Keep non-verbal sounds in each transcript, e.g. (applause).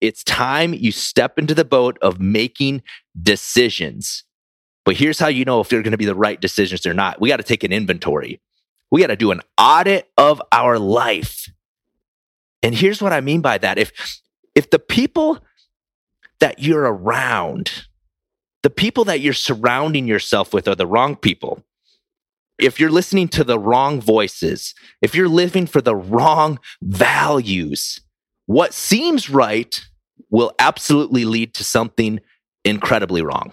It's time you step into the boat of making decisions. But here's how you know if they're going to be the right decisions or not. We got to take an inventory. We got to do an audit of our life. And here's what I mean by that. If if the people that you're around, the people that you're surrounding yourself with are the wrong people, if you're listening to the wrong voices, if you're living for the wrong values, what seems right will absolutely lead to something incredibly wrong.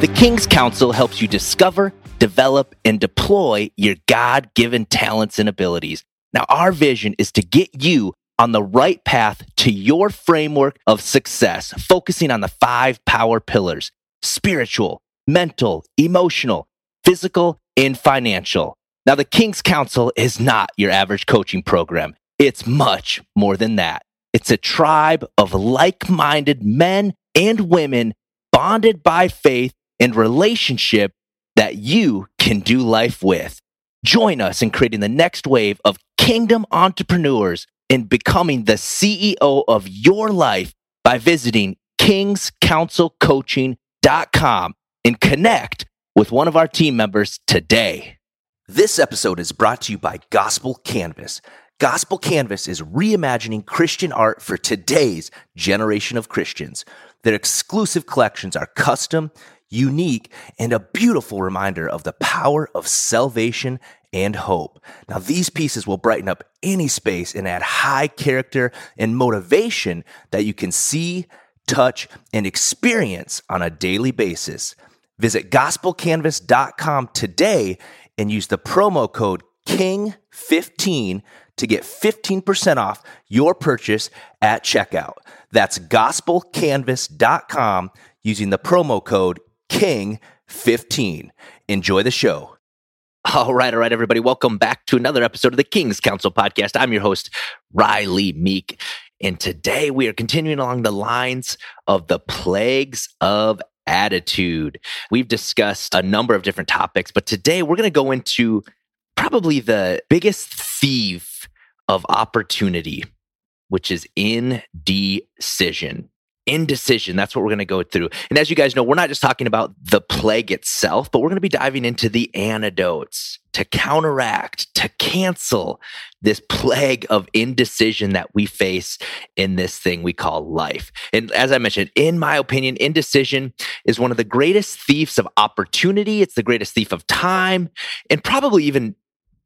The King's Council helps you discover, develop, and deploy your God given talents and abilities. Now, our vision is to get you on the right path to your framework of success, focusing on the five power pillars spiritual, mental, emotional, physical, and financial. Now, the King's Council is not your average coaching program, it's much more than that. It's a tribe of like minded men and women bonded by faith and relationship that you can do life with. Join us in creating the next wave of kingdom entrepreneurs and becoming the CEO of your life by visiting kingscouncilcoaching.com and connect with one of our team members today. This episode is brought to you by Gospel Canvas. Gospel Canvas is reimagining Christian art for today's generation of Christians. Their exclusive collections are custom, unique, and a beautiful reminder of the power of salvation and hope. Now, these pieces will brighten up any space and add high character and motivation that you can see, touch, and experience on a daily basis. Visit gospelcanvas.com today and use the promo code KING15 to get 15% off your purchase at checkout. That's gospelcanvas.com using the promo code King15. Enjoy the show. All right, all right, everybody. Welcome back to another episode of the King's Council podcast. I'm your host, Rylee Meek. And today we are continuing along the lines of the plagues of attitude. We've discussed a number of different topics, but today we're going to go into probably the biggest thief of opportunity, which is indecision indecision. That's what we're going to go through. And as you guys know, we're not just talking about the plague itself, but we're going to be diving into the antidotes to counteract, to cancel this plague of indecision that we face in this thing we call life. And as I mentioned, in my opinion, indecision is one of the greatest thieves of opportunity. It's the greatest thief of time and probably even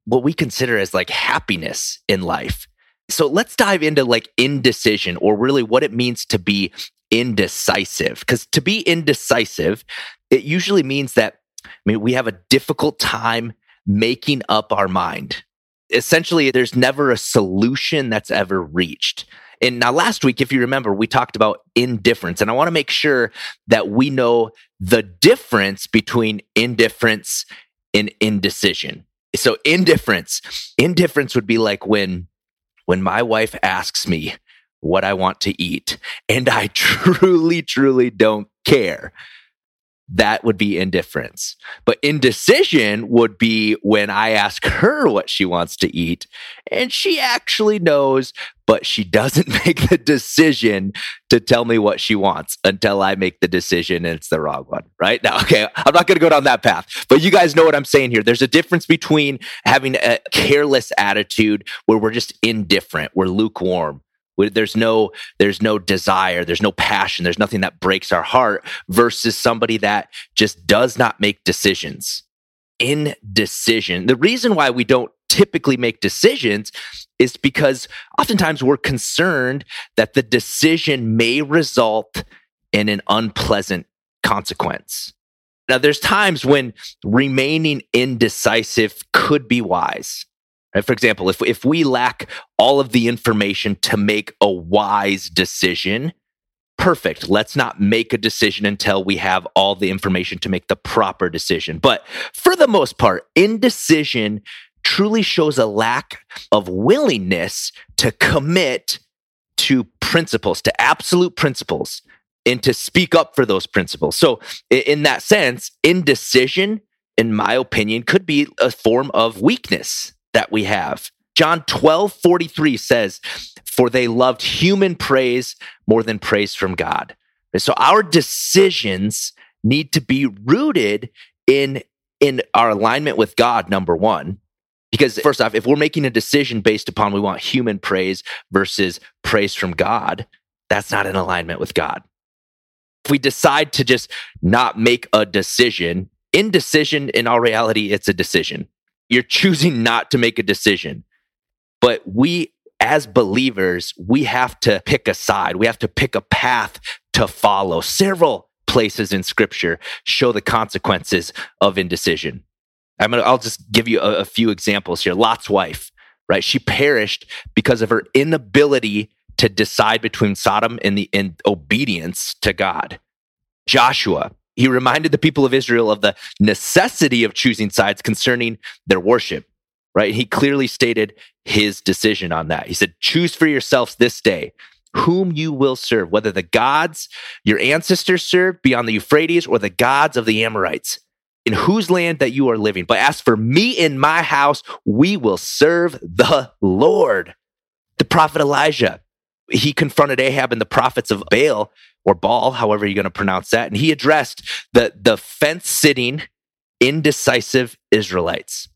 what we consider as like happiness in life. So let's dive into like indecision or really what it means to be indecisive. Because to be indecisive, it usually means that, I mean, we have a difficult time making up our mind. Essentially, there's never a solution that's ever reached. And now, last week, if you remember, we talked about indifference. And I want to make sure that we know the difference between indifference and indecision. So, indifference, indifference would be like when when my wife asks me what I want to eat and I (laughs) truly, truly don't care, that would be indifference. But indecision would be when I ask her what she wants to eat and she actually knows, but she doesn't (laughs) make the decision to tell me what she wants until I make the decision and it's the wrong one, right? Now, (laughs) okay, I'm not going to go down that path, but you guys know what I'm saying here. There's a difference between having a careless attitude where we're just indifferent, we're lukewarm, there's no there's no desire there's no passion there's nothing that breaks our heart versus somebody that just does not make decisions. Indecision. The reason why we don't typically make decisions is because oftentimes we're concerned that the decision may result in an unpleasant consequence. Now there's times when remaining indecisive could be wise For example, if, if we lack all of the information to make a wise decision, perfect. Let's not make a decision until we have all the information to make the proper decision. But for the most part, indecision truly shows a lack of willingness to commit to principles, to absolute principles, and to speak up for those principles. So, in that sense, indecision, in my opinion, could be a form of weakness that we have. John 12, 43 says, For they loved human praise more than praise from God. So, our decisions need to be rooted in, in our alignment with God, number one. Because first off, if we're making a decision based upon we want human praise versus praise from God, that's not in alignment with God. If we decide to just not make a decision, indecision in all reality, it's a decision. You're choosing not to make a decision. But we, as believers, we have to pick a side. We have to pick a path to follow. Several places in scripture show the consequences of indecision. I'm gonna, I'll just give you a, a few examples here. Lot's wife, right? She perished because of her inability to decide between Sodom and the in obedience to God. Joshua, he reminded the people of Israel of the necessity of choosing sides concerning their worship, right? He clearly stated his decision on that. He said, Choose for yourselves this day whom you will serve, whether the gods your ancestors served beyond the Euphrates or the gods of the Amorites in whose land that you are living. But as for me in my house, we will serve the Lord. The prophet Elijah, he confronted Ahab and the prophets of Baal or Baal, however you're going to pronounce that. And he addressed the, the fence sitting, indecisive Israelites.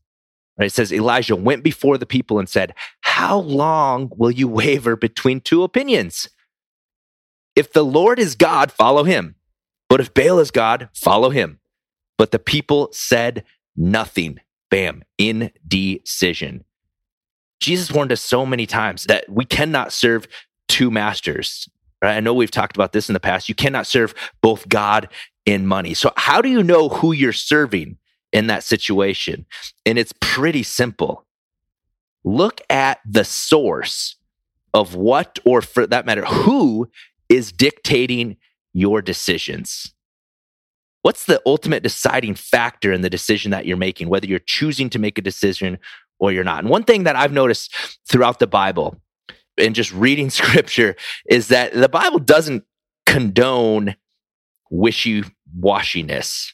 Right? It says Elijah went before the people and said, How long will you waver between two opinions? If the Lord is God, follow him. But if Baal is God, follow him. But the people said nothing. Bam, indecision. Jesus warned us so many times that we cannot serve two masters. Right? I know we've talked about this in the past. You cannot serve both God and money. So, how do you know who you're serving in that situation? And it's pretty simple. Look at the source of what, or for that matter, who is dictating your decisions. What's the ultimate deciding factor in the decision that you're making, whether you're choosing to make a decision or you're not? And one thing that I've noticed throughout the Bible and just reading (laughs) scripture is that the Bible doesn't condone wishy washiness.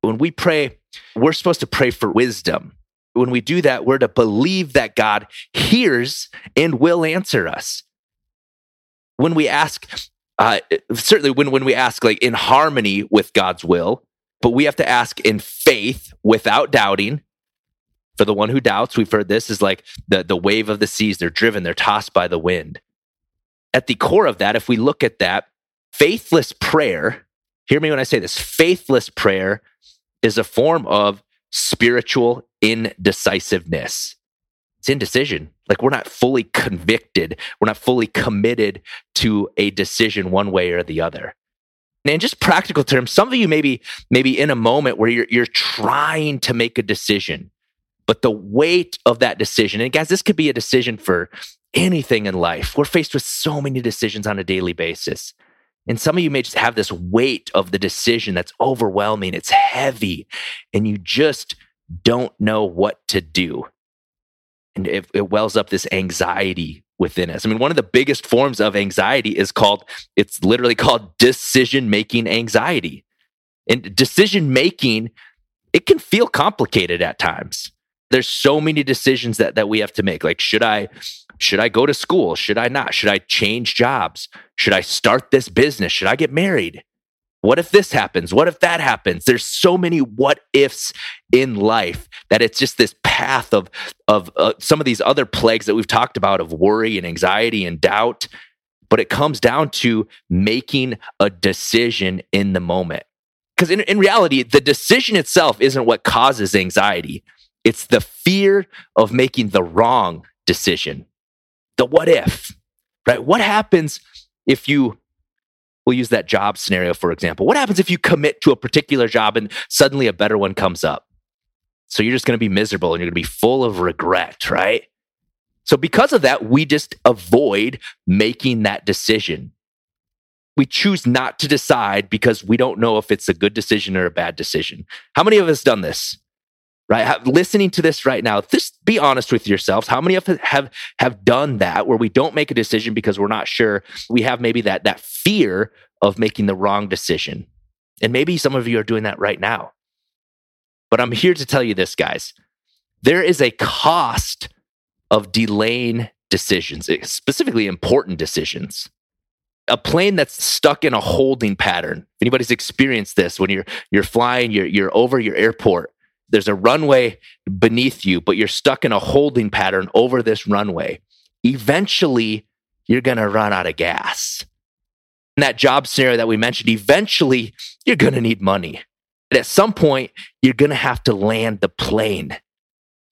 When we pray, we're supposed to pray for wisdom. When we do that, we're to believe that God hears and will answer us. When we ask, uh, certainly when, when we ask like in harmony with God's will, but we have to ask in faith without doubting. For the one who doubts, we've heard this is like the, the wave of the seas. They're driven, they're tossed by the wind. At the core of that, if we look at that, faithless prayer, hear me when I say this faithless prayer is a form of spiritual indecisiveness. It's indecision. Like we're not fully convicted, we're not fully committed to a decision one way or the other. And in just practical terms, some of you maybe maybe in a moment where you're you're trying to make a decision, but the weight of that decision, and guys, this could be a decision for anything in life. We're faced with so many decisions on a daily basis. And some of you may just have this weight of the decision that's overwhelming, it's heavy, and you just don't know what to do and it, it wells up this anxiety within us. I mean, one of the biggest forms of anxiety is called, it's literally called decision making anxiety. And decision making, it can feel complicated at times. There's so many decisions that, that we have to make. Like, should I, should I go to school? Should I not? Should I change jobs? Should I start this business? Should I get married? What if this happens? What if that happens? There's so many what ifs in life that it's just this path of of uh, some of these other plagues that we've talked about of worry and anxiety and doubt. But it comes down to making a decision in the moment. Because in, in reality, the decision itself isn't what causes anxiety. It's the fear of making the wrong decision. The what if, right? What happens if you we'll use that job scenario for example. What happens if you commit to a particular job and suddenly a better one comes up? So you're just going to be miserable and you're going to be full of regret, right? So because of that, we just avoid making that decision. We choose not to decide because we don't know if it's a good decision or a bad decision. How many of us done this? Right? Listening to this right now, just be honest with yourselves. How many of us have have done that where we don't make a decision because we're not sure? We have maybe that that fear of making the wrong decision. And maybe some of you are doing that right now. But I'm here to tell you this, guys. There is a cost of delaying decisions, eh, specifically important decisions. A plane that's stuck in a holding pattern. If anybody's experienced this, when you're you're flying, you're you're over your airport, there's a runway beneath you, but you're stuck in a holding pattern over this runway. Eventually, you're gonna run out of gas. In that job scenario that we mentioned, eventually you're gonna need money. And at some point, you're gonna have to land the plane.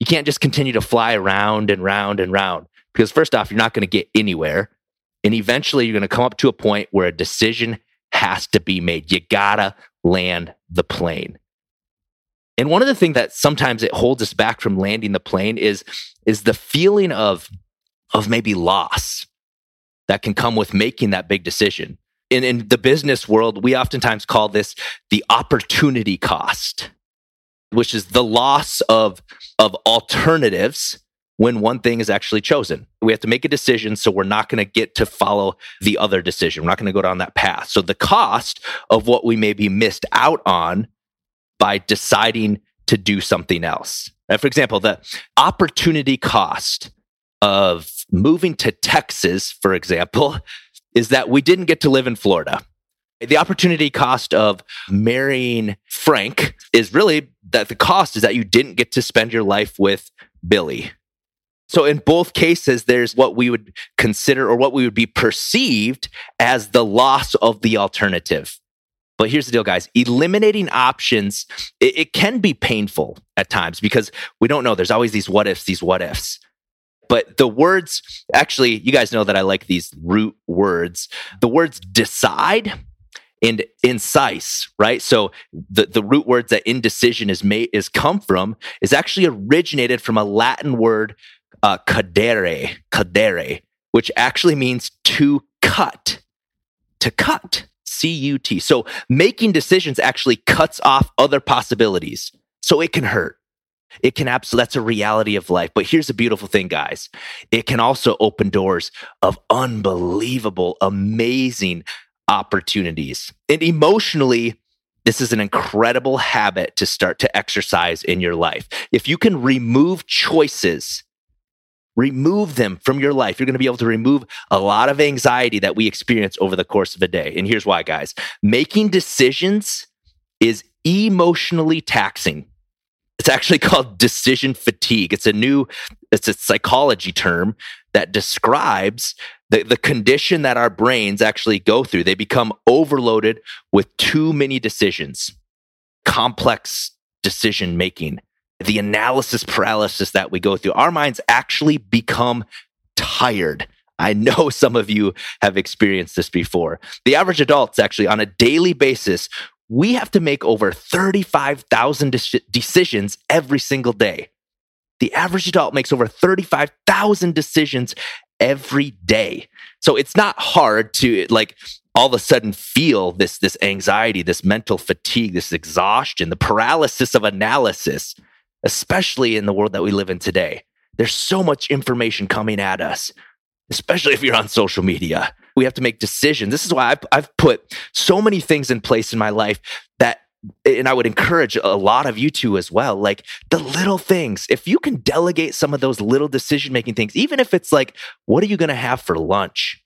You can't just continue to fly around and round and round because, first off, you're not going to get anywhere. And eventually, you're going to come up to a point where a decision has to be made. You got to land the plane. And one of the things that sometimes it holds us back from landing the plane is, is the feeling of, of maybe loss that can come with making that big decision. In, in the business world, we oftentimes call this the opportunity cost which is the loss of, of alternatives when one thing is actually chosen. We have to make a decision, so we're not going to get to follow the other decision. We're not going to go down that path. So the cost of what we maybe missed out on by deciding to do something else. For example, the opportunity cost of moving to Texas, for example, (laughs) is that we didn't get to live in Florida. The opportunity cost of marrying Frank is really that the cost is that you didn't get to spend your life with Billy. So, in both cases, there's what we would consider or what we would be perceived as the loss of the alternative. But here's the deal, guys eliminating options, it, it can be painful at times because we don't know. There's always these what ifs, these what ifs. But the words, actually, you guys know that I like these root words. The words decide and incise, right? So the, the root words that indecision is made is come from is actually originated from a Latin word uh, cadere, cadere, which actually means to cut, to cut, C U T. So making decisions actually cuts off other possibilities. So it can hurt. It can absolutely, that's a reality of life. But here's the beautiful thing, guys. It can also open doors of unbelievable, amazing opportunities. And emotionally, this is an incredible habit to start to exercise in your life. If you can remove choices, remove them from your life, you're going to be able to remove a lot of anxiety that we experience over the course of a day. And here's why, guys making decisions is emotionally taxing. It's actually (laughs) called decision fatigue. It's a new, it's a psychology term that describes the, the condition that our brains actually go through. They become overloaded with too many decisions, complex decision making, the analysis paralysis that we go through. Our minds actually become tired. I know (laughs) some of you have experienced this before. The average adults actually on a daily basis, we have to make over 35,000 de- decisions every single day. The average adult makes over 35,000 decisions every day. So it's not hard to like all of a sudden feel this this anxiety, this mental fatigue, this exhaustion, the paralysis of analysis, especially in the world that we live in today. There's so much information coming at us, especially if you're on social media. We have to make decisions. This is why I've, I've put so many things in place in my life that and I would encourage a lot of you to as well, like the little things. If you can delegate some of those little decision making things, even if it's like, what are you going to have for lunch?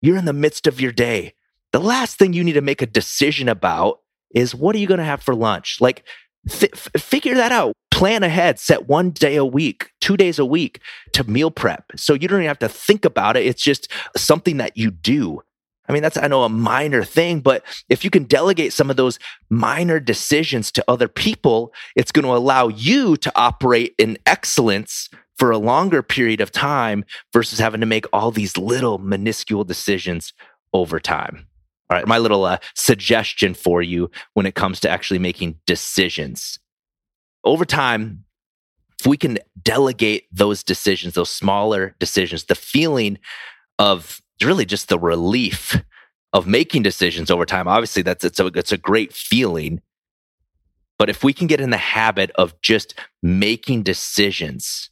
You're in the midst of your day. The last thing you need to make a decision about is what are you going to have for lunch? Like, figure that out. Plan ahead. Set one day a week, two days a week to meal prep. So you don't even have to think about it. It's just something that you do. I mean, that's, I know, a minor thing, but if you can delegate some of those minor decisions to other people, it's going to allow you to operate in excellence for a longer period of time versus having to make all these little minuscule decisions over time. All right, my little uh, suggestion for you when it comes to actually making decisions. Over time, if we can delegate those decisions, those smaller decisions, the feeling of really just the relief of making decisions over time. Obviously, that's it's a it's a great feeling. But if we can get in the habit of just making decisions,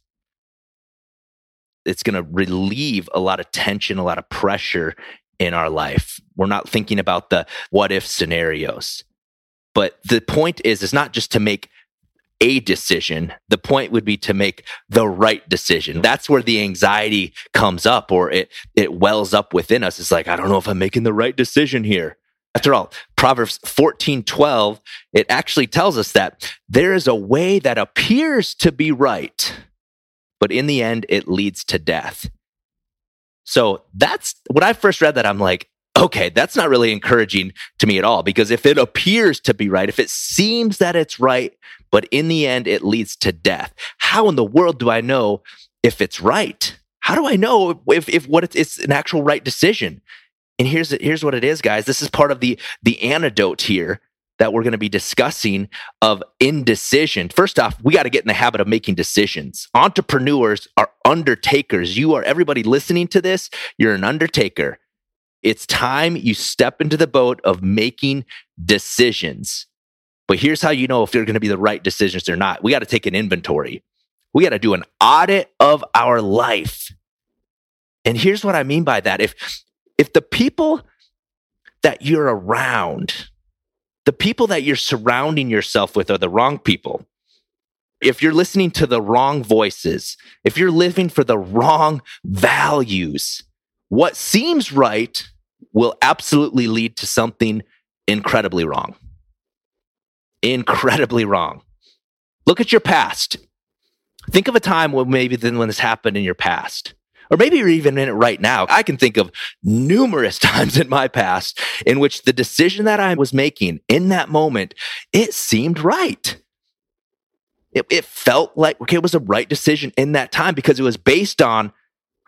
it's going to relieve a lot of tension, a lot of pressure in our life. We're not thinking about the what if scenarios. But the point is, is not just to make a decision. The point would be to make the right decision. That's where the anxiety comes up or it, it wells up within us. It's like, I don't know if I'm making the right decision here. After all, Proverbs 14 12, it actually tells us that there is a way that appears to be right, but in the end, it leads to death. So that's when I first read that, I'm like, okay, that's not really encouraging to me at all because if it appears to be right, if it seems that it's right, but in the end it leads to death, how in the world do I know if it's right? How do I know if, if what it's, it's an actual right decision? And here's here's what it is, guys. This is part of the the antidote here that we're going to be discussing of indecision. First off, we got to get in the habit of making decisions. Entrepreneurs are undertakers. You are everybody listening to this, you're an undertaker. It's time you step into the boat of making decisions. But here's how you know if they're going to be the right decisions or not. We got to take an inventory. We got to do an audit of our life. And here's what I mean by that. If if the people that you're around, the people that you're surrounding yourself with are the wrong people, if you're listening to the wrong voices, if you're living for the wrong values, what seems right will absolutely lead to something incredibly wrong. Incredibly wrong. Look at your past. Think of a time when maybe then when this happened in your past. Or maybe you're even in it right now. I can think of numerous (laughs) times in my past in which the decision that I was making in that moment, it seemed right. It, it felt like okay, it was a right decision in that time because it was based on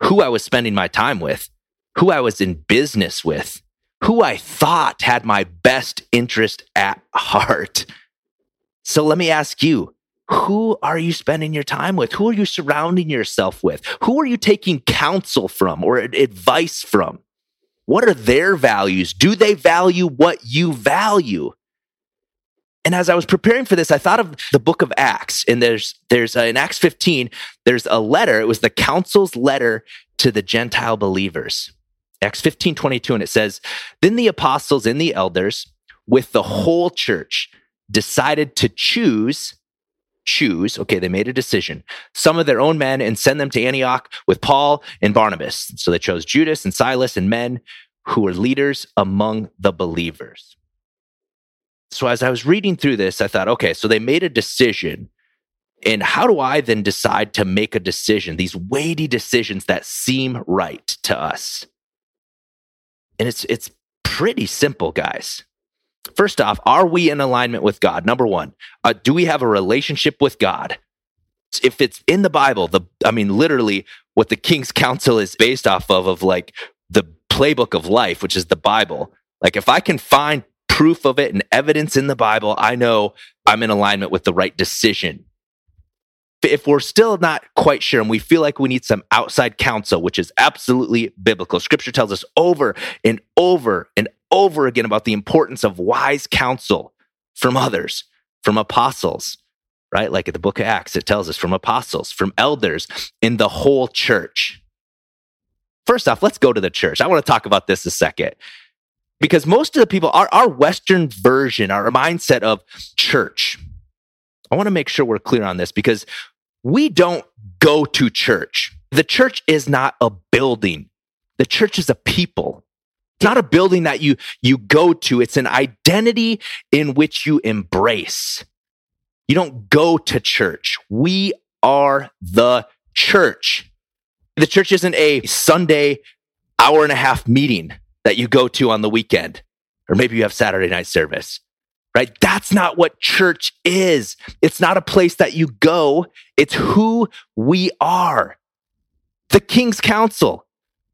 who I was spending my time with, who I was in business with, who I thought had my best interest at (laughs) heart. So let me ask you, who are you spending your time with? Who are you surrounding yourself with? Who are you taking counsel from or advice from? What are their values? Do they value what you value? And as I was preparing for this, I thought of the book of Acts. And there's there's in Acts 15, there's a letter. It was the council's letter to the Gentile believers. Acts 15, 22, and it says, Then the apostles and the elders, with the whole church, decided to choose choose, okay, they made a decision, some of their own men and send them to Antioch with Paul and Barnabas. So they chose Judas and Silas and men who were leaders among the believers. So as I was reading through this, I thought, okay, so they made a decision. And how do I then decide to make a decision, these weighty decisions that seem right to us? And it's it's pretty simple, guys. First off, are we in alignment with God? Number one, uh, do we have a relationship with God? If it's in the Bible, the I mean, literally, what the King's (laughs) Council is based off of, of like the playbook of life, which is the Bible. Like, if I can find proof of it and evidence in the Bible, I know I'm in alignment with the right decision. If we're still not quite sure and we feel like we need some outside counsel, which is absolutely biblical, scripture tells us over and over and over again about the importance of wise counsel from others, from apostles, right? Like at the book of Acts, it tells us from apostles, from elders in the whole church. First off, let's go to the church. I want to talk about this a second because most of the people, our, our Western version, our mindset of church, I want to make sure we're clear on this because we don't go to church. The church is not a building. The church is a people. It's not a building that you, you go to. It's an identity in which you embrace. You don't go to church. We are the church. The church isn't a Sunday hour and a half meeting that you go to on the weekend, or maybe you have Saturday night service, right? That's not what church is. It's not a place that you go. It's who we are. The King's Council,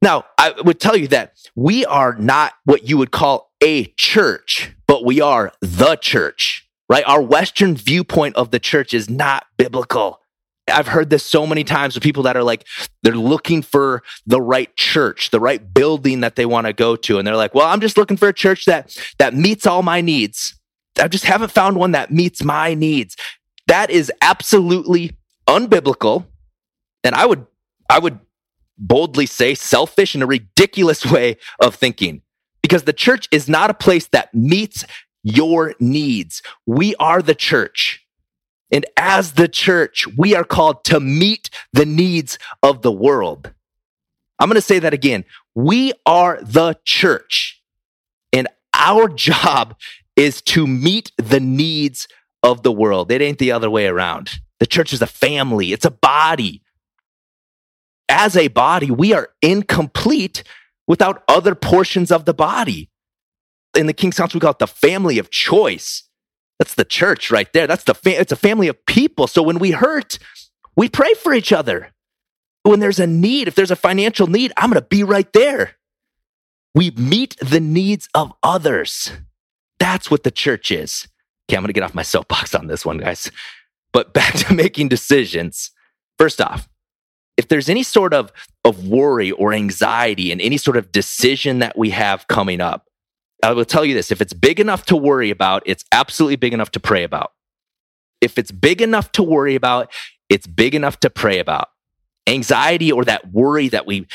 now, I would tell you that we are not what you would call a church, but we are the church, right? Our Western viewpoint of the church is not biblical. I've heard this so many times with people that are like, they're looking for the right church, the right building that they want to go to. And they're like, well, I'm just looking for a church that, that meets all my needs. I just haven't found one that meets my needs. That is absolutely unbiblical. And I would, I would boldly say selfish and a ridiculous (laughs) way of thinking because the church is not a place that meets your needs. We are the church. And as the church, we are called to meet the needs of the world. I'm going to say that again. We are the church, and our (laughs) job is to meet the needs of the world. It ain't the other way around. The church is a family, it's a body. As a body, we are incomplete without other portions of the body. In the King's Council, we call it the family of choice. That's the church right there. That's the fa- it's a family of people. So when we hurt, we pray for each other. When there's a need, if there's a financial need, I'm going to be right there. We meet the needs of others. That's what the church is. Okay, I'm going to get off my soapbox on this one, guys. But back (laughs) to making decisions. First off, if there's any sort of, of worry or anxiety in any sort of decision that we have coming up, I will tell you this if it's big enough to worry about, it's absolutely big enough to pray about. If it's big enough to worry about, it's big enough to pray about. Anxiety or that worry that we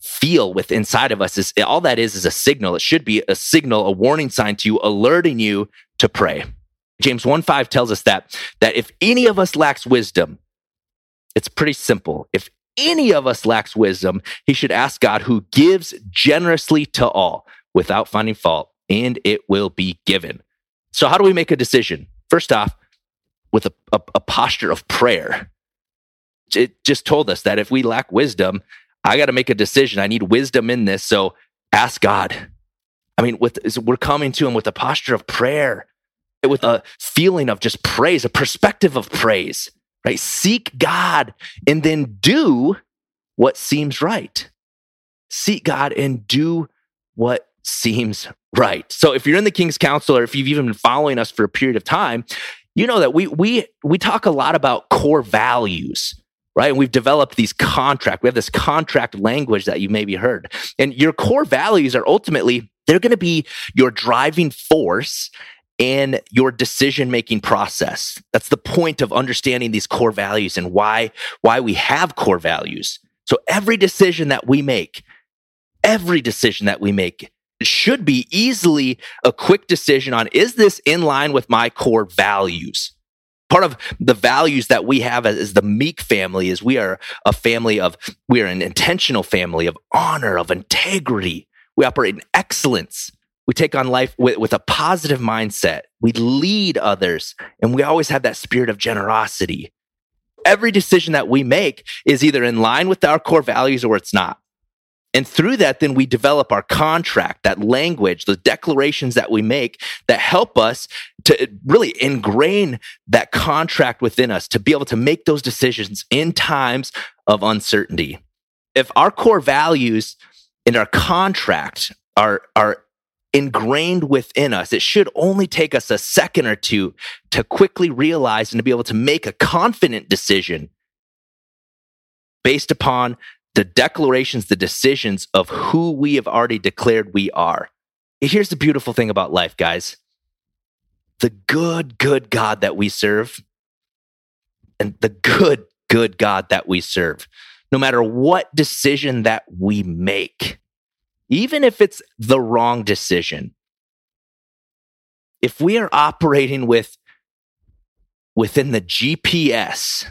feel with inside of us is all that is is a signal. It should be a signal, a warning sign to you, alerting you to pray. James 1 5 tells us that, that if any of us lacks wisdom, it's pretty simple. If any of us lacks wisdom, he should ask God who gives generously to all without finding fault, and it will be given. So, how do we make a decision? First off, with a, a, a posture of prayer. It just told us that if we lack wisdom, I got to make a decision. I need wisdom in this. So ask God. I mean, with we're coming to Him with a posture of prayer, with a feeling of just praise, a perspective of praise, right? Seek God and then do what seems right. Seek God and do what seems right. So if you're in the King's Council or if you've even been following us for a period of time, you know that we we we talk a lot about core values right? And we've developed these contract. We have this contract language that you maybe heard. And your core values are ultimately they're going to be your driving force in your decision making process. That's the point of understanding these core values and why why we have core values. So every decision that we make, every decision that we make should be easily a quick decision on is this in line with my core values? part of the values that we have as, the meek family is we are a family of we are an intentional family of honor of integrity we operate in excellence we take on life with, with a positive mindset. We lead others and we always have that spirit of generosity. Every decision that we make is either in line with our core values or it's not. And through that, then we develop our contract, that language, the declarations that we make that help us to really ingrain that contract within us to be able to make those decisions in times of uncertainty. If our core values and our contract are, are ingrained within us, it should only take us a second or two to quickly realize and to be able to make a confident decision based upon the declarations, the decisions of who we have already declared we are. Here's the beautiful thing about life, guys. The good, good God that we serve, and the good, good God that we serve, no matter what decision that we make, even if it's the wrong decision, if we are operating with within the GPS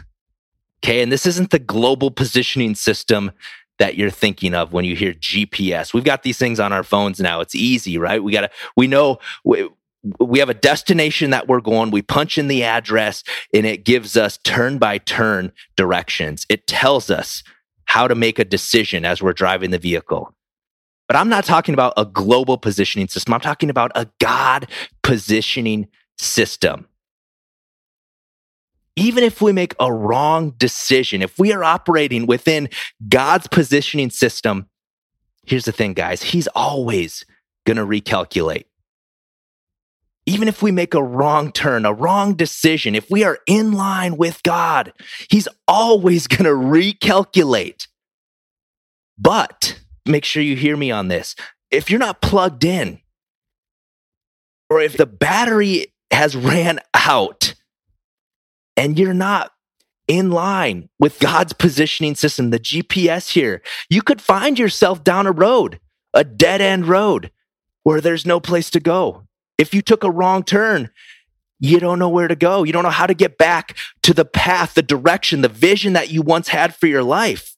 Okay. And this isn't the global positioning system that you're thinking of when you hear GPS. We've got these things on our phones now. It's easy, right? We got to, we know, we, we have a destination that we're going. We punch in the address and it gives us turn by turn directions. It tells us how to make a decision as we're driving the vehicle. But I'm not talking about a global positioning system. I'm talking about a God positioning system even if we make a wrong decision, if we are operating within God's positioning system, here's the thing, guys, He's always going to recalculate. Even if we make a wrong turn, a wrong decision, if we are in line with God, He's always going to recalculate. But make sure you hear me on this. If you're not plugged in, or if the battery has ran out and you're not in line with God's positioning system, the GPS here, you could find yourself down a road, a dead end road where there's no place to go. If you took a wrong turn, you don't know where to go. You don't know how to get back to the path, the direction, the vision that you once had for your life.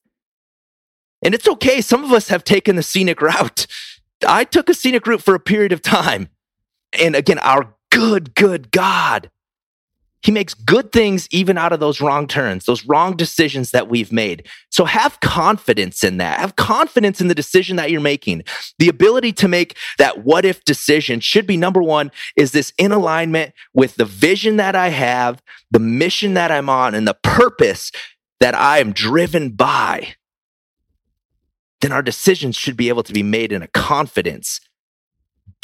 And it's okay. Some of us have taken the scenic route. I took a scenic route for a period of time. And again, our good, good God he makes good things even out of those wrong turns, those wrong decisions that we've made. So have confidence in that. Have confidence in the decision that you're making. The ability to make that what if decision should be number one is this in alignment with the vision that I have, the mission that I'm on, and the purpose that I am driven by. Then our decisions should be able to be made in a confidence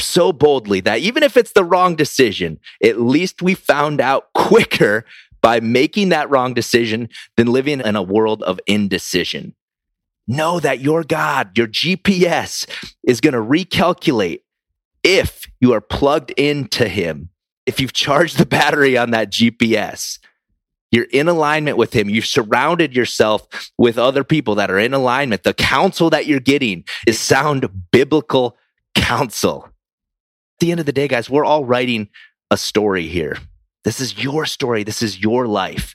so boldly that even if it's the wrong decision, at least we found out quicker by making that wrong decision than living in a world of indecision. Know that your God, your GPS, is going to recalculate if you are plugged into Him, if you've charged the battery on that GPS. You're in alignment with him. You've surrounded yourself with other people that are in alignment. The counsel that you're getting is sound biblical counsel At the end of the day, guys, we're all writing a story here. This is your story. This is your life.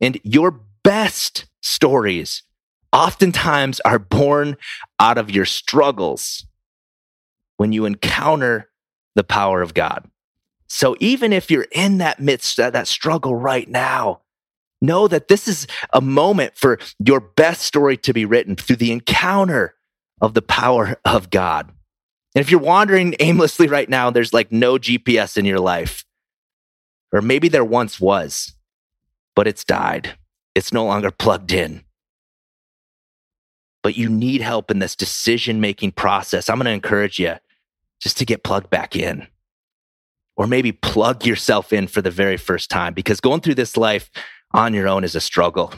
And your best stories oftentimes are born out of your struggles when you encounter the power of God. So even if you're in that midst of that struggle right now, know that this is a moment for your best story to be written through the encounter of the power of God. And if you're wandering aimlessly right now, there's like no GPS in your life, or maybe there once was, but it's died. It's no longer plugged in. But you need help in this decision making process. I'm going to encourage you just to get plugged back in, or maybe plug yourself in for the very first time, because going through this life on your own is a struggle.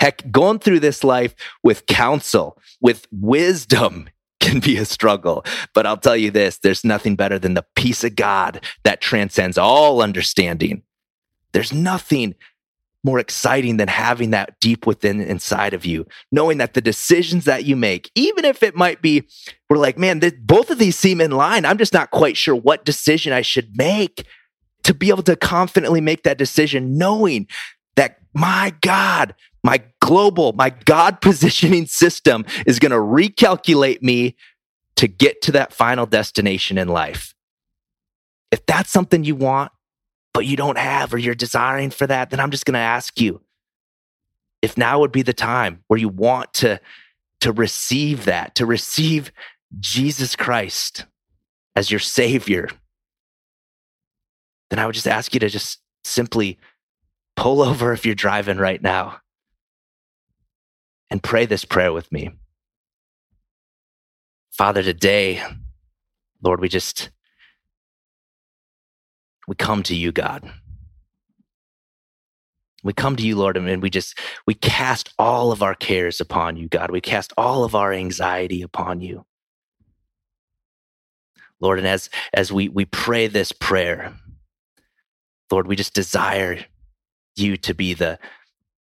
Heck, going through this life with counsel, with wisdom (laughs) can be a struggle. But I'll tell you this there's nothing better than the peace of God that transcends all understanding. There's nothing more exciting than having that deep within inside of you, knowing that the decisions that you make, even if it might be, we're like, man, th- both of these seem in line. I'm just not quite sure what decision I should make to be able to confidently make that decision, knowing that my God, my global, my God (laughs) positioning system is going to recalculate me to get to that final destination in life. If that's something you want, but you don't have, or you're desiring for that, then I'm just going to ask you if now would be the time where you want to, to receive that, to receive Jesus Christ as your Savior, then I would just ask you to just simply pull over if you're driving right now and pray this prayer with me. Father, today, Lord, we just, we come to you, God. We come to you, Lord, and we just, we cast all of our cares upon you, God. We cast all of our anxiety upon you. Lord, and as, as we, we pray this prayer, Lord, we just desire you to be the,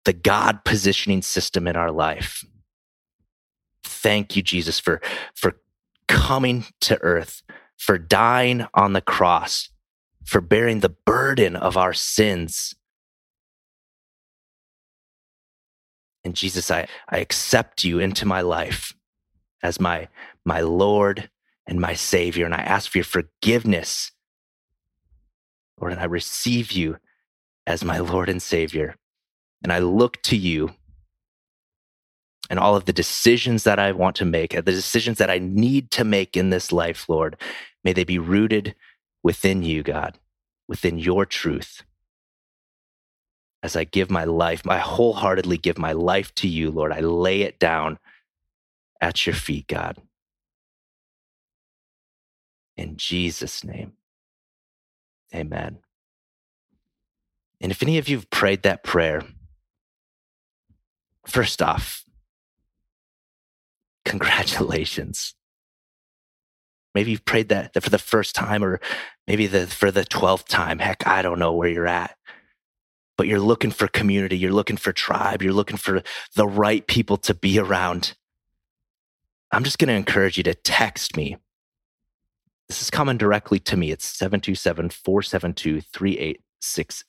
the God positioning system in our life. Thank you, Jesus, for, for coming to earth, for dying on the cross, for bearing the burden of our sins. And Jesus, I, I accept you into my life as my, my Lord and my Savior. And I ask for your forgiveness. Lord, and I receive you as my Lord and Savior. And I look to you and all of the decisions that I want to make, the decisions that I need to make in this life, Lord, may they be rooted within you, God, within your truth. As I give my life, I wholeheartedly give my life to you, Lord. I lay it down at your feet, God. In Jesus' name, amen. And if any of you have prayed that prayer, first off, (laughs) congratulations. Maybe you've prayed that for the first time or maybe the, for the 12th time. Heck, I don't know where you're at. But you're looking for community, you're looking for tribe, you're looking for the right people to be around. I'm just going to encourage you to text me. This is coming directly to me. It's 727 472 3860.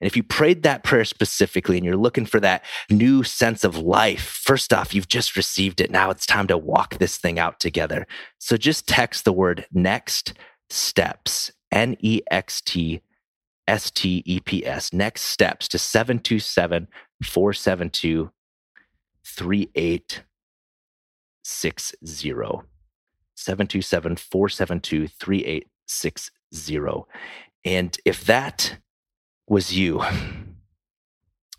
And if you prayed that prayer specifically and you're looking for that new sense of life, first off, you've just received it. Now it's time to walk this thing out together. So just text the word next steps, N E X T S T E P S, next steps to 727 472 3860. 727 472 3860. And if that was you, I'm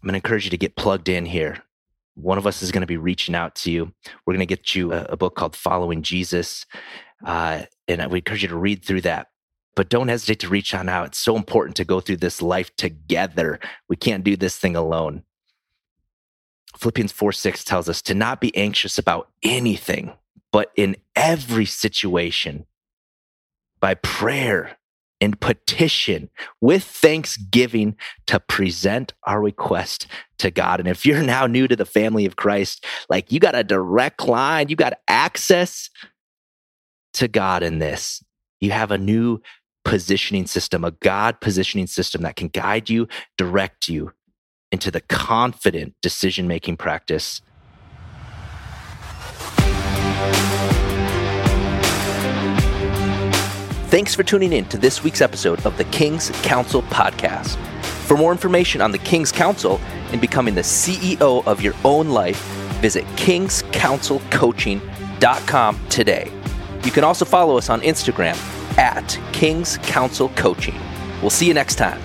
going to encourage you to get plugged in here. One of us is going to be reaching out to you. We're going to get you a, a book called Following Jesus. Uh, and we encourage you to read through that. But don't hesitate to reach on out. It's so important to go through this life together. We can't do this thing alone. Philippians 4 6 tells us to not be anxious about anything, but in every situation, by prayer and petition with thanksgiving to present our request to God. And if you're now new to the family of Christ, like you got a direct line, you got access to God in this. You have a new positioning system, a God positioning system that can guide you, direct you into the confident decision making practice Thanks for tuning in to this week's episode of the King's Council podcast. For more information on the King's Council and becoming the CEO of your own life, visit kingscouncilcoaching.com today. You can also follow us on Instagram at King's Council Coaching. We'll see you next time.